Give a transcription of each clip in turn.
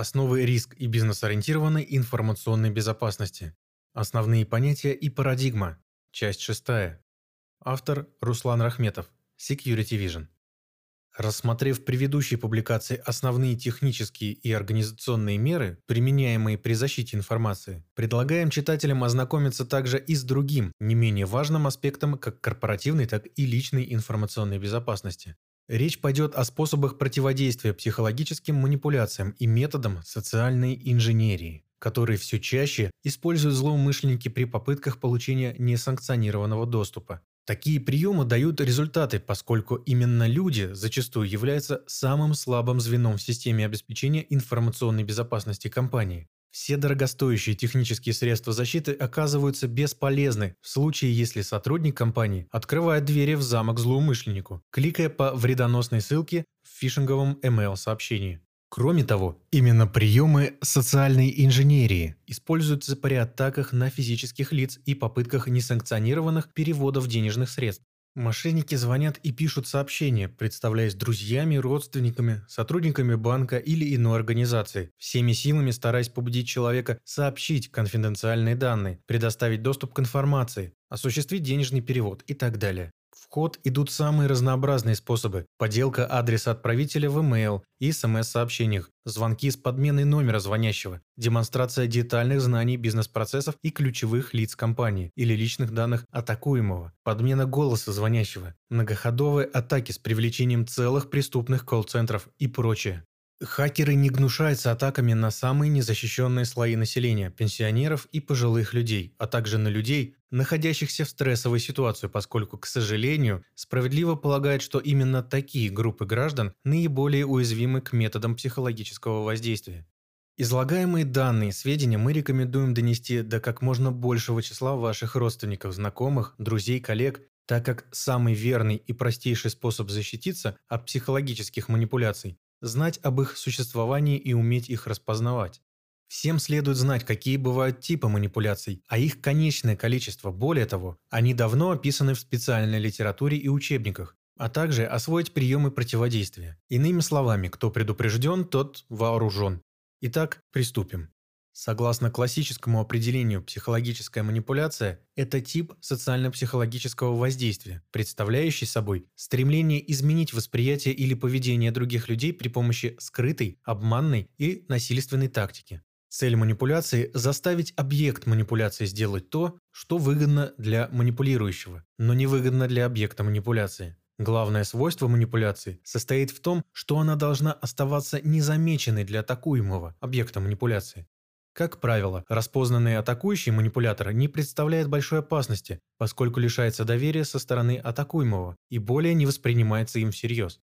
Основы риск и бизнес-ориентированной информационной безопасности. Основные понятия и парадигма. Часть 6. Автор Руслан Рахметов. Security Vision. Рассмотрев предыдущей публикации основные технические и организационные меры, применяемые при защите информации, предлагаем читателям ознакомиться также и с другим, не менее важным аспектом как корпоративной, так и личной информационной безопасности. Речь пойдет о способах противодействия психологическим манипуляциям и методам социальной инженерии, которые все чаще используют злоумышленники при попытках получения несанкционированного доступа. Такие приемы дают результаты, поскольку именно люди зачастую являются самым слабым звеном в системе обеспечения информационной безопасности компании. Все дорогостоящие технические средства защиты оказываются бесполезны в случае, если сотрудник компании открывает двери в замок злоумышленнику, кликая по вредоносной ссылке в фишинговом email-сообщении. Кроме того, именно приемы социальной инженерии используются при атаках на физических лиц и попытках несанкционированных переводов денежных средств. Мошенники звонят и пишут сообщения, представляясь друзьями, родственниками, сотрудниками банка или иной организации, всеми силами стараясь побудить человека сообщить конфиденциальные данные, предоставить доступ к информации, осуществить денежный перевод и так далее. В ход идут самые разнообразные способы – поделка адреса отправителя в email и смс-сообщениях, звонки с подменой номера звонящего, демонстрация детальных знаний бизнес-процессов и ключевых лиц компании или личных данных атакуемого, подмена голоса звонящего, многоходовые атаки с привлечением целых преступных колл-центров и прочее. Хакеры не гнушаются атаками на самые незащищенные слои населения, пенсионеров и пожилых людей, а также на людей, находящихся в стрессовой ситуации, поскольку, к сожалению, справедливо полагают, что именно такие группы граждан наиболее уязвимы к методам психологического воздействия. Излагаемые данные и сведения мы рекомендуем донести до как можно большего числа ваших родственников, знакомых, друзей, коллег, так как самый верный и простейший способ защититься от психологических манипуляций знать об их существовании и уметь их распознавать. Всем следует знать, какие бывают типы манипуляций, а их конечное количество. Более того, они давно описаны в специальной литературе и учебниках, а также освоить приемы противодействия. Иными словами, кто предупрежден, тот вооружен. Итак, приступим. Согласно классическому определению, психологическая манипуляция – это тип социально-психологического воздействия, представляющий собой стремление изменить восприятие или поведение других людей при помощи скрытой, обманной и насильственной тактики. Цель манипуляции – заставить объект манипуляции сделать то, что выгодно для манипулирующего, но не выгодно для объекта манипуляции. Главное свойство манипуляции состоит в том, что она должна оставаться незамеченной для атакуемого объекта манипуляции. Как правило, распознанный атакующий манипулятор не представляет большой опасности, поскольку лишается доверия со стороны атакуемого и более не воспринимается им всерьез.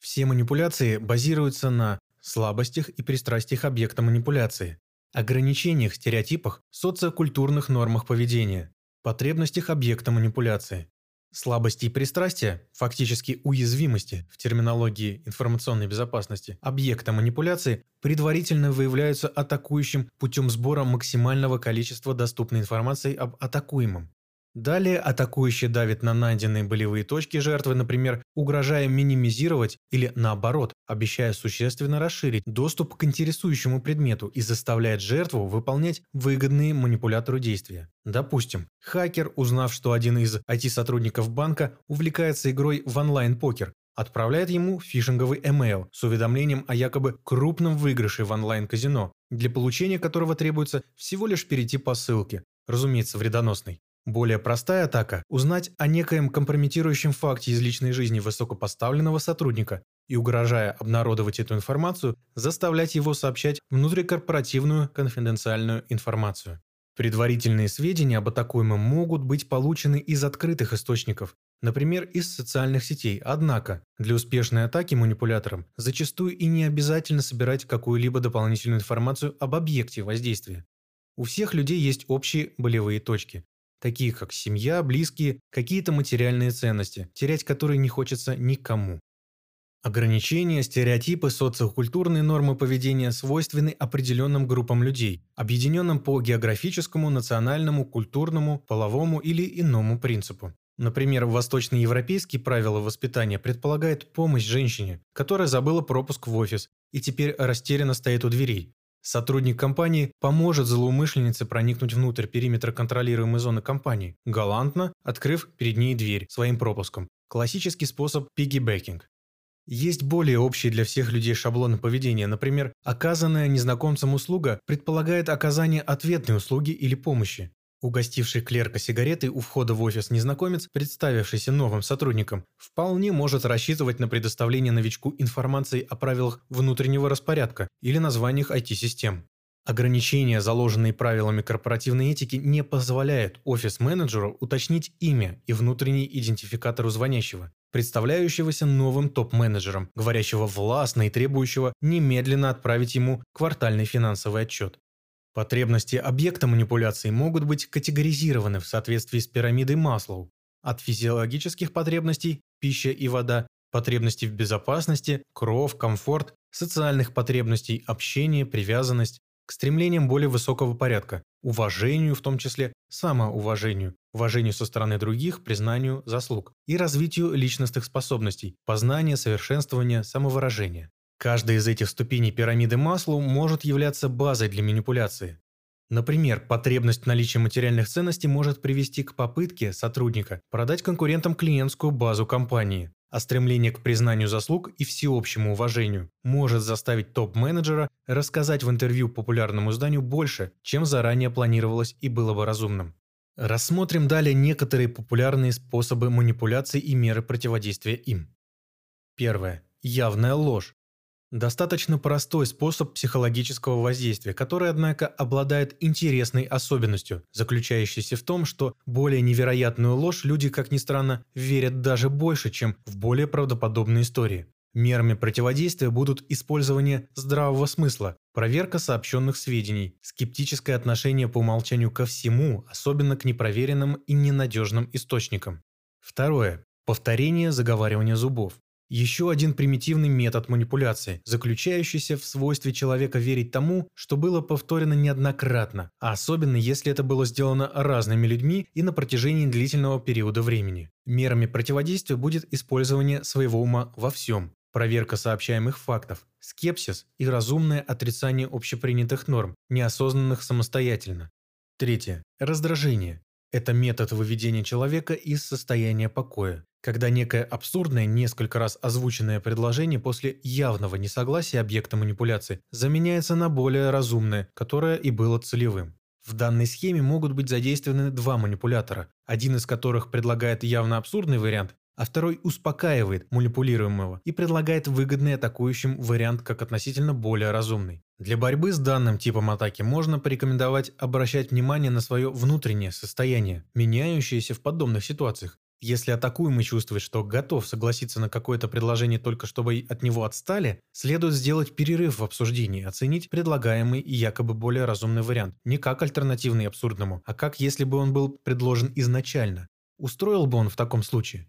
Все манипуляции базируются на слабостях и пристрастиях объекта манипуляции, ограничениях, стереотипах, социокультурных нормах поведения, потребностях объекта манипуляции, Слабости и пристрастия, фактически уязвимости в терминологии информационной безопасности, объекта манипуляции предварительно выявляются атакующим путем сбора максимального количества доступной информации об атакуемом. Далее атакующий давит на найденные болевые точки жертвы, например, угрожая минимизировать или, наоборот, обещая существенно расширить доступ к интересующему предмету и заставляет жертву выполнять выгодные манипулятору действия. Допустим, хакер, узнав, что один из IT-сотрудников банка увлекается игрой в онлайн-покер, отправляет ему фишинговый email с уведомлением о якобы крупном выигрыше в онлайн-казино, для получения которого требуется всего лишь перейти по ссылке, разумеется, вредоносной. Более простая атака – узнать о некоем компрометирующем факте из личной жизни высокопоставленного сотрудника и, угрожая обнародовать эту информацию, заставлять его сообщать внутрикорпоративную конфиденциальную информацию. Предварительные сведения об атакуемом могут быть получены из открытых источников, например, из социальных сетей. Однако, для успешной атаки манипуляторам зачастую и не обязательно собирать какую-либо дополнительную информацию об объекте воздействия. У всех людей есть общие болевые точки, такие как семья, близкие, какие-то материальные ценности, терять которые не хочется никому. Ограничения, стереотипы, социокультурные нормы поведения свойственны определенным группам людей, объединенным по географическому, национальному, культурному, половому или иному принципу. Например, восточноевропейские правила воспитания предполагают помощь женщине, которая забыла пропуск в офис и теперь растерянно стоит у дверей. Сотрудник компании поможет злоумышленнице проникнуть внутрь периметра контролируемой зоны компании, галантно открыв перед ней дверь своим пропуском. Классический способ пиггибэкинг. Есть более общие для всех людей шаблоны поведения. Например, оказанная незнакомцам услуга предполагает оказание ответной услуги или помощи. Угостивший клерка сигаретой у входа в офис незнакомец, представившийся новым сотрудником, вполне может рассчитывать на предоставление новичку информации о правилах внутреннего распорядка или названиях IT-систем. Ограничения, заложенные правилами корпоративной этики, не позволяют офис-менеджеру уточнить имя и внутренний идентификатор у звонящего, представляющегося новым топ-менеджером, говорящего властно и требующего немедленно отправить ему квартальный финансовый отчет. Потребности объекта манипуляции могут быть категоризированы в соответствии с пирамидой Маслоу. От физиологических потребностей – пища и вода, потребностей в безопасности, кров, комфорт, социальных потребностей, общение, привязанность, к стремлениям более высокого порядка, уважению, в том числе самоуважению, уважению со стороны других, признанию заслуг и развитию личностных способностей, познания, совершенствования, самовыражения. Каждая из этих ступеней пирамиды Маслоу может являться базой для манипуляции. Например, потребность в наличии материальных ценностей может привести к попытке сотрудника продать конкурентам клиентскую базу компании, а стремление к признанию заслуг и всеобщему уважению может заставить топ-менеджера рассказать в интервью популярному изданию больше, чем заранее планировалось и было бы разумным. Рассмотрим далее некоторые популярные способы манипуляции и меры противодействия им. Первое. Явная ложь. Достаточно простой способ психологического воздействия, который, однако, обладает интересной особенностью, заключающейся в том, что более невероятную ложь люди, как ни странно, верят даже больше, чем в более правдоподобные истории. Мерами противодействия будут использование здравого смысла, проверка сообщенных сведений, скептическое отношение по умолчанию ко всему, особенно к непроверенным и ненадежным источникам. Второе. Повторение заговаривания зубов. Еще один примитивный метод манипуляции, заключающийся в свойстве человека верить тому, что было повторено неоднократно, а особенно если это было сделано разными людьми и на протяжении длительного периода времени. Мерами противодействия будет использование своего ума во всем, проверка сообщаемых фактов, скепсис и разумное отрицание общепринятых норм, неосознанных самостоятельно. Третье. Раздражение. Это метод выведения человека из состояния покоя когда некое абсурдное, несколько раз озвученное предложение после явного несогласия объекта манипуляции заменяется на более разумное, которое и было целевым. В данной схеме могут быть задействованы два манипулятора, один из которых предлагает явно абсурдный вариант, а второй успокаивает манипулируемого и предлагает выгодный атакующим вариант как относительно более разумный. Для борьбы с данным типом атаки можно порекомендовать обращать внимание на свое внутреннее состояние, меняющееся в подобных ситуациях, если атакуемый чувствует, что готов согласиться на какое-то предложение только чтобы от него отстали, следует сделать перерыв в обсуждении, оценить предлагаемый и якобы более разумный вариант, не как альтернативный абсурдному, а как если бы он был предложен изначально. Устроил бы он в таком случае?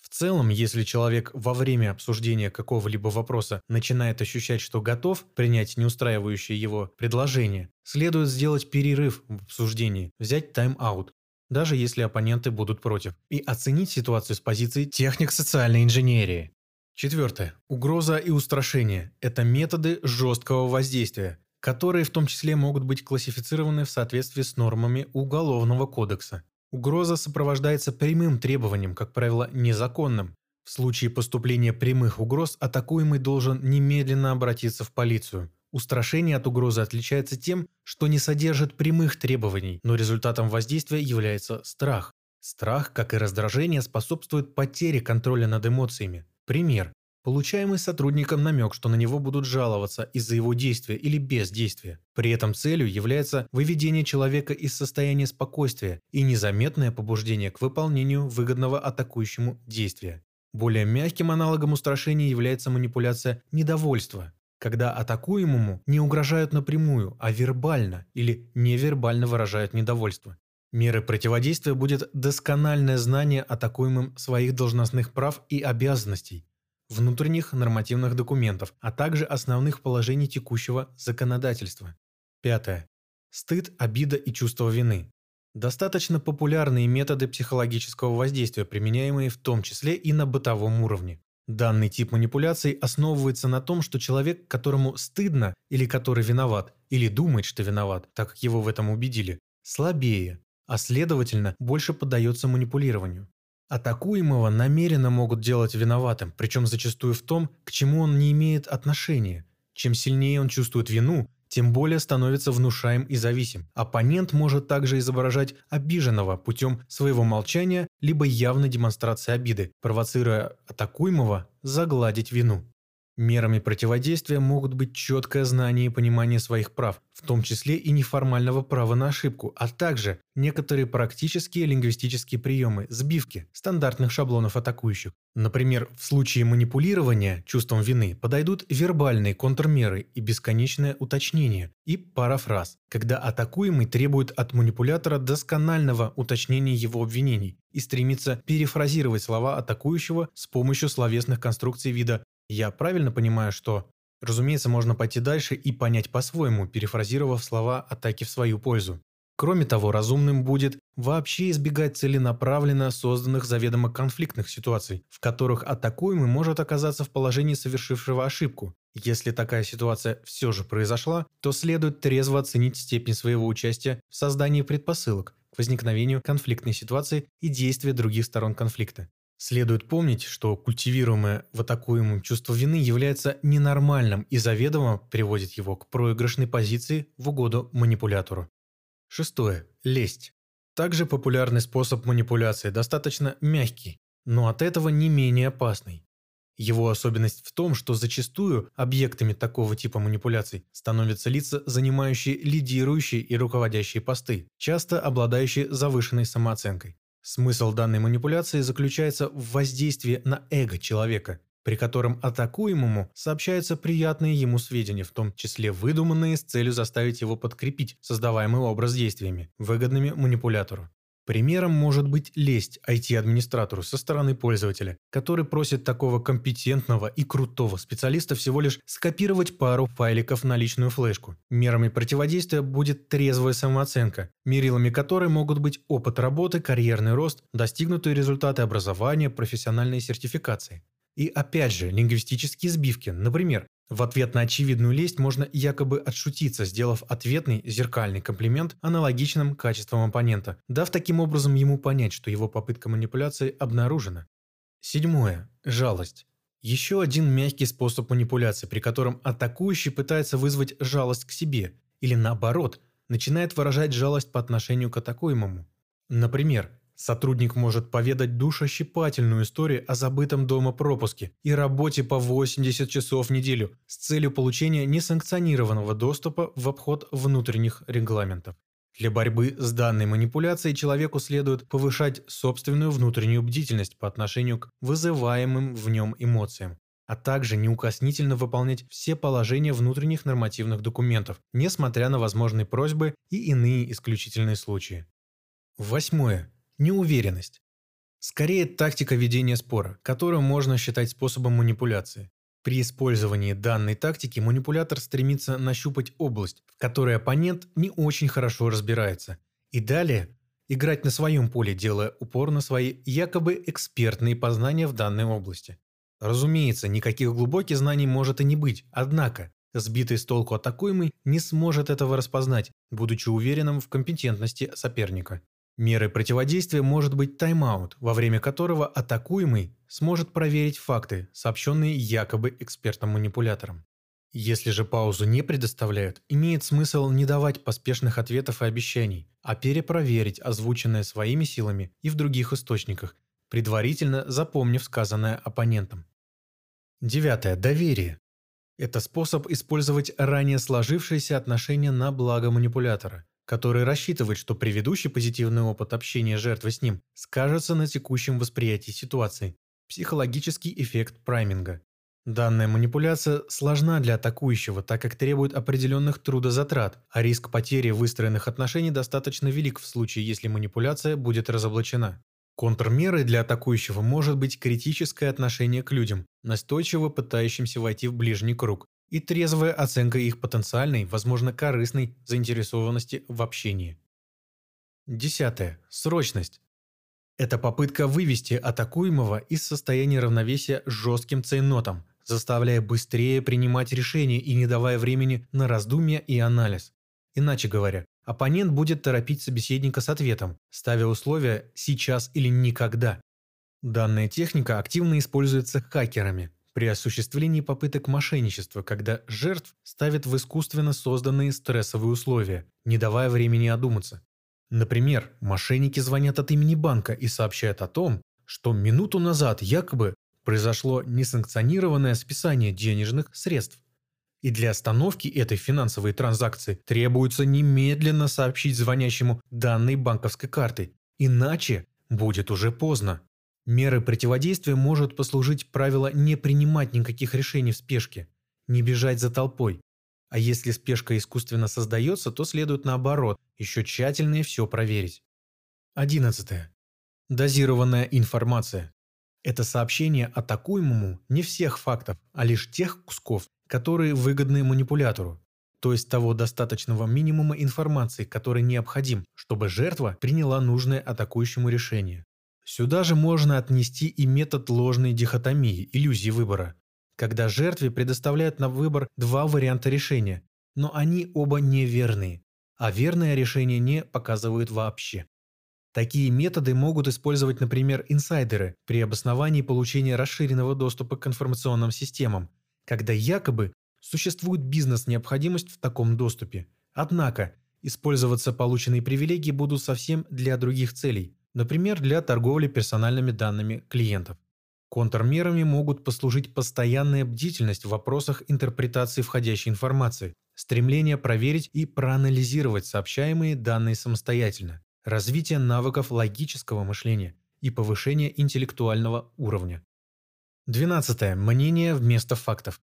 В целом, если человек во время обсуждения какого-либо вопроса начинает ощущать, что готов принять неустраивающее его предложение, следует сделать перерыв в обсуждении, взять тайм-аут, даже если оппоненты будут против, и оценить ситуацию с позиции техник социальной инженерии. Четвертое. Угроза и устрашение – это методы жесткого воздействия, которые в том числе могут быть классифицированы в соответствии с нормами Уголовного кодекса. Угроза сопровождается прямым требованием, как правило, незаконным. В случае поступления прямых угроз атакуемый должен немедленно обратиться в полицию. Устрашение от угрозы отличается тем, что не содержит прямых требований, но результатом воздействия является страх. Страх, как и раздражение, способствует потере контроля над эмоциями. Пример. Получаемый сотрудником намек, что на него будут жаловаться из-за его действия или бездействия. При этом целью является выведение человека из состояния спокойствия и незаметное побуждение к выполнению выгодного атакующему действия. Более мягким аналогом устрашения является манипуляция недовольства, когда атакуемому не угрожают напрямую, а вербально или невербально выражают недовольство. Меры противодействия будет доскональное знание атакуемым своих должностных прав и обязанностей, внутренних нормативных документов, а также основных положений текущего законодательства. Пятое. Стыд, обида и чувство вины. Достаточно популярные методы психологического воздействия, применяемые в том числе и на бытовом уровне. Данный тип манипуляций основывается на том, что человек, которому стыдно или который виноват, или думает, что виноват, так как его в этом убедили, слабее, а следовательно больше поддается манипулированию. Атакуемого намеренно могут делать виноватым, причем зачастую в том, к чему он не имеет отношения. Чем сильнее он чувствует вину, тем более становится внушаем и зависим. Оппонент может также изображать обиженного путем своего молчания либо явной демонстрации обиды, провоцируя атакуемого загладить вину. Мерами противодействия могут быть четкое знание и понимание своих прав, в том числе и неформального права на ошибку, а также некоторые практические лингвистические приемы, сбивки стандартных шаблонов атакующих. Например, в случае манипулирования чувством вины подойдут вербальные контрмеры и бесконечное уточнение и парафраз, когда атакуемый требует от манипулятора досконального уточнения его обвинений и стремится перефразировать слова атакующего с помощью словесных конструкций вида я правильно понимаю, что... Разумеется, можно пойти дальше и понять по-своему, перефразировав слова атаки в свою пользу. Кроме того, разумным будет вообще избегать целенаправленно созданных заведомо конфликтных ситуаций, в которых атакуемый может оказаться в положении совершившего ошибку. Если такая ситуация все же произошла, то следует трезво оценить степень своего участия в создании предпосылок к возникновению конфликтной ситуации и действия других сторон конфликта. Следует помнить, что культивируемое в атакуемом чувство вины является ненормальным и заведомо приводит его к проигрышной позиции в угоду манипулятору. Шестое. Лесть. Также популярный способ манипуляции, достаточно мягкий, но от этого не менее опасный. Его особенность в том, что зачастую объектами такого типа манипуляций становятся лица, занимающие лидирующие и руководящие посты, часто обладающие завышенной самооценкой. Смысл данной манипуляции заключается в воздействии на эго человека, при котором атакуемому сообщаются приятные ему сведения, в том числе выдуманные с целью заставить его подкрепить создаваемый образ действиями, выгодными манипулятору. Примером может быть лесть IT-администратору со стороны пользователя, который просит такого компетентного и крутого специалиста всего лишь скопировать пару файликов на личную флешку. Мерами противодействия будет трезвая самооценка, мерилами которой могут быть опыт работы, карьерный рост, достигнутые результаты образования, профессиональные сертификации. И опять же, лингвистические сбивки. Например, в ответ на очевидную лесть можно якобы отшутиться, сделав ответный зеркальный комплимент аналогичным качествам оппонента, дав таким образом ему понять, что его попытка манипуляции обнаружена. Седьмое. Жалость. Еще один мягкий способ манипуляции, при котором атакующий пытается вызвать жалость к себе, или наоборот, начинает выражать жалость по отношению к атакуемому. Например, Сотрудник может поведать душещипательную историю о забытом дома пропуске и работе по 80 часов в неделю с целью получения несанкционированного доступа в обход внутренних регламентов. Для борьбы с данной манипуляцией человеку следует повышать собственную внутреннюю бдительность по отношению к вызываемым в нем эмоциям, а также неукоснительно выполнять все положения внутренних нормативных документов, несмотря на возможные просьбы и иные исключительные случаи. Восьмое. Неуверенность. Скорее тактика ведения спора, которую можно считать способом манипуляции. При использовании данной тактики манипулятор стремится нащупать область, в которой оппонент не очень хорошо разбирается, и далее играть на своем поле, делая упор на свои якобы экспертные познания в данной области. Разумеется, никаких глубоких знаний может и не быть, однако сбитый с толку атакуемый не сможет этого распознать, будучи уверенным в компетентности соперника. Мерой противодействия может быть тайм-аут, во время которого атакуемый сможет проверить факты, сообщенные якобы экспертом-манипулятором. Если же паузу не предоставляют, имеет смысл не давать поспешных ответов и обещаний, а перепроверить озвученное своими силами и в других источниках, предварительно запомнив сказанное оппонентом. Девятое. Доверие. Это способ использовать ранее сложившиеся отношения на благо манипулятора который рассчитывает, что предыдущий позитивный опыт общения жертвы с ним скажется на текущем восприятии ситуации. Психологический эффект прайминга. Данная манипуляция сложна для атакующего, так как требует определенных трудозатрат, а риск потери выстроенных отношений достаточно велик в случае, если манипуляция будет разоблачена. Контрмерой для атакующего может быть критическое отношение к людям, настойчиво пытающимся войти в ближний круг, и трезвая оценка их потенциальной, возможно, корыстной заинтересованности в общении. Десятое. Срочность. Это попытка вывести атакуемого из состояния равновесия жестким цейнотом, заставляя быстрее принимать решения и не давая времени на раздумья и анализ. Иначе говоря, оппонент будет торопить собеседника с ответом, ставя условия «сейчас или никогда». Данная техника активно используется хакерами при осуществлении попыток мошенничества, когда жертв ставят в искусственно созданные стрессовые условия, не давая времени одуматься. Например, мошенники звонят от имени банка и сообщают о том, что минуту назад якобы произошло несанкционированное списание денежных средств. И для остановки этой финансовой транзакции требуется немедленно сообщить звонящему данные банковской карты, иначе будет уже поздно. Меры противодействия может послужить правило не принимать никаких решений в спешке, не бежать за толпой. А если спешка искусственно создается, то следует наоборот, еще тщательнее все проверить. 11. Дозированная информация. Это сообщение атакуемому не всех фактов, а лишь тех кусков, которые выгодны манипулятору, то есть того достаточного минимума информации, который необходим, чтобы жертва приняла нужное атакующему решение. Сюда же можно отнести и метод ложной дихотомии, иллюзии выбора, когда жертве предоставляют на выбор два варианта решения, но они оба неверные, а верное решение не показывают вообще. Такие методы могут использовать, например, инсайдеры при обосновании получения расширенного доступа к информационным системам, когда якобы существует бизнес-необходимость в таком доступе. Однако, использоваться полученные привилегии будут совсем для других целей, например, для торговли персональными данными клиентов. Контрмерами могут послужить постоянная бдительность в вопросах интерпретации входящей информации, стремление проверить и проанализировать сообщаемые данные самостоятельно, развитие навыков логического мышления и повышение интеллектуального уровня. 12. Мнение вместо фактов.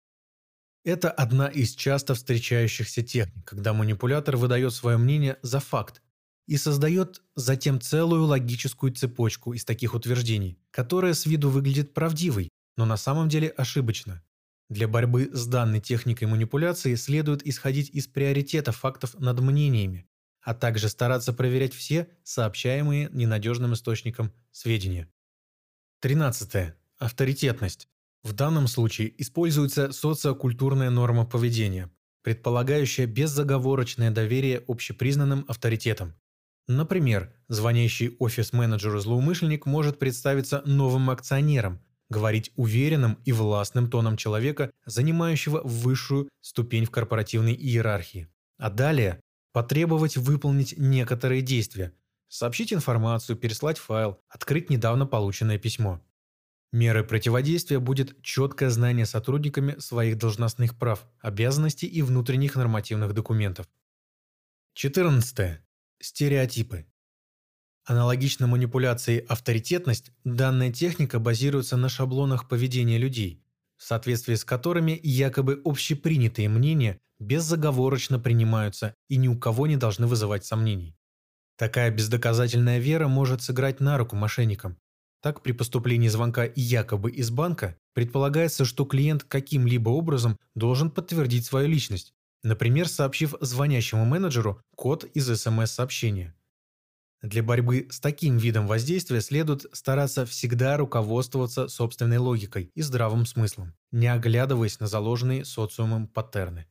Это одна из часто встречающихся техник, когда манипулятор выдает свое мнение за факт и создает затем целую логическую цепочку из таких утверждений, которая с виду выглядит правдивой, но на самом деле ошибочна. Для борьбы с данной техникой манипуляции следует исходить из приоритета фактов над мнениями, а также стараться проверять все сообщаемые ненадежным источником сведения. 13. Авторитетность. В данном случае используется социокультурная норма поведения, предполагающая беззаговорочное доверие общепризнанным авторитетам. Например, звонящий офис-менеджеру злоумышленник может представиться новым акционером, говорить уверенным и властным тоном человека, занимающего высшую ступень в корпоративной иерархии. А далее Потребовать выполнить некоторые действия. Сообщить информацию, переслать файл, открыть недавно полученное письмо. Мерой противодействия будет четкое знание сотрудниками своих должностных прав, обязанностей и внутренних нормативных документов. 14. Стереотипы. Аналогично манипуляции авторитетность, данная техника базируется на шаблонах поведения людей, в соответствии с которыми якобы общепринятые мнения беззаговорочно принимаются и ни у кого не должны вызывать сомнений. Такая бездоказательная вера может сыграть на руку мошенникам. Так, при поступлении звонка якобы из банка предполагается, что клиент каким-либо образом должен подтвердить свою личность, например, сообщив звонящему менеджеру код из СМС-сообщения. Для борьбы с таким видом воздействия следует стараться всегда руководствоваться собственной логикой и здравым смыслом, не оглядываясь на заложенные социумом паттерны.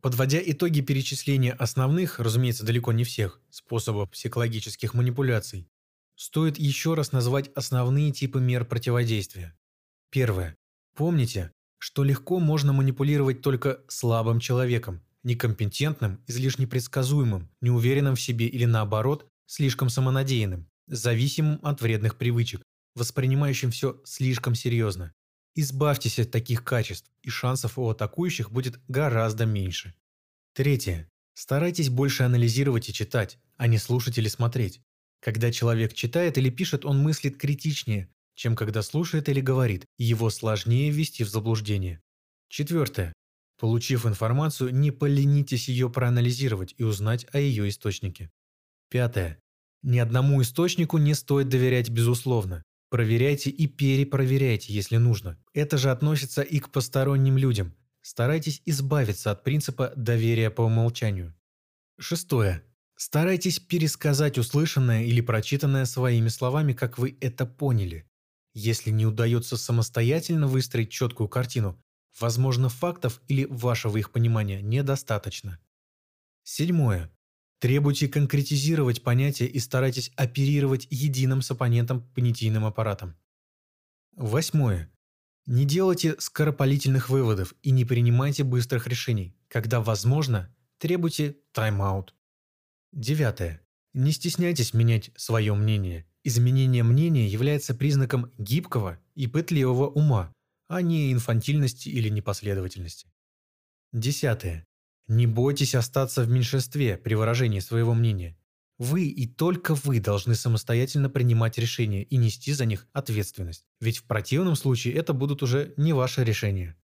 Подводя итоги перечисления основных, разумеется, далеко не всех, способов психологических манипуляций, стоит еще раз назвать основные типы мер противодействия. Первое. Помните, что легко можно манипулировать только слабым человеком, некомпетентным, излишне предсказуемым, неуверенным в себе или наоборот, слишком самонадеянным, зависимым от вредных привычек, воспринимающим все слишком серьезно. Избавьтесь от таких качеств, и шансов у атакующих будет гораздо меньше. Третье. Старайтесь больше анализировать и читать, а не слушать или смотреть. Когда человек читает или пишет, он мыслит критичнее, чем когда слушает или говорит, его сложнее ввести в заблуждение. Четвертое. Получив информацию, не поленитесь ее проанализировать и узнать о ее источнике. Пятое. Ни одному источнику не стоит доверять безусловно. Проверяйте и перепроверяйте, если нужно. Это же относится и к посторонним людям. Старайтесь избавиться от принципа доверия по умолчанию. Шестое. Старайтесь пересказать услышанное или прочитанное своими словами, как вы это поняли. Если не удается самостоятельно выстроить четкую картину, возможно, фактов или вашего их понимания недостаточно. Седьмое. Требуйте конкретизировать понятия и старайтесь оперировать единым с оппонентом понятийным аппаратом. Восьмое. Не делайте скоропалительных выводов и не принимайте быстрых решений. Когда возможно, требуйте тайм-аут. Девятое. Не стесняйтесь менять свое мнение. Изменение мнения является признаком гибкого и пытливого ума, а не инфантильности или непоследовательности. Десятое. Не бойтесь остаться в меньшинстве при выражении своего мнения. Вы и только вы должны самостоятельно принимать решения и нести за них ответственность, ведь в противном случае это будут уже не ваши решения.